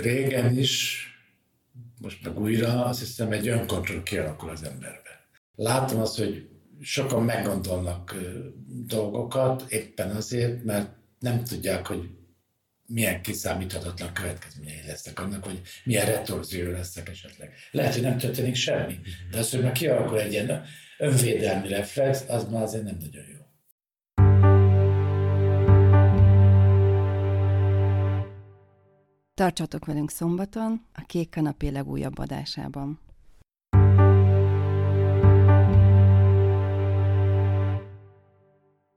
régen is, most meg újra, azt hiszem egy önkontroll kialakul az emberbe. Látom azt, hogy sokan meggondolnak dolgokat éppen azért, mert nem tudják, hogy milyen kiszámíthatatlan következményei lesznek annak, hogy milyen retorzió lesznek esetleg. Lehet, hogy nem történik semmi, de az, hogy már kialakul egy ilyen önvédelmi reflex, az már azért nem nagyon jó. Tartsatok velünk szombaton a Kék Kanapé legújabb adásában.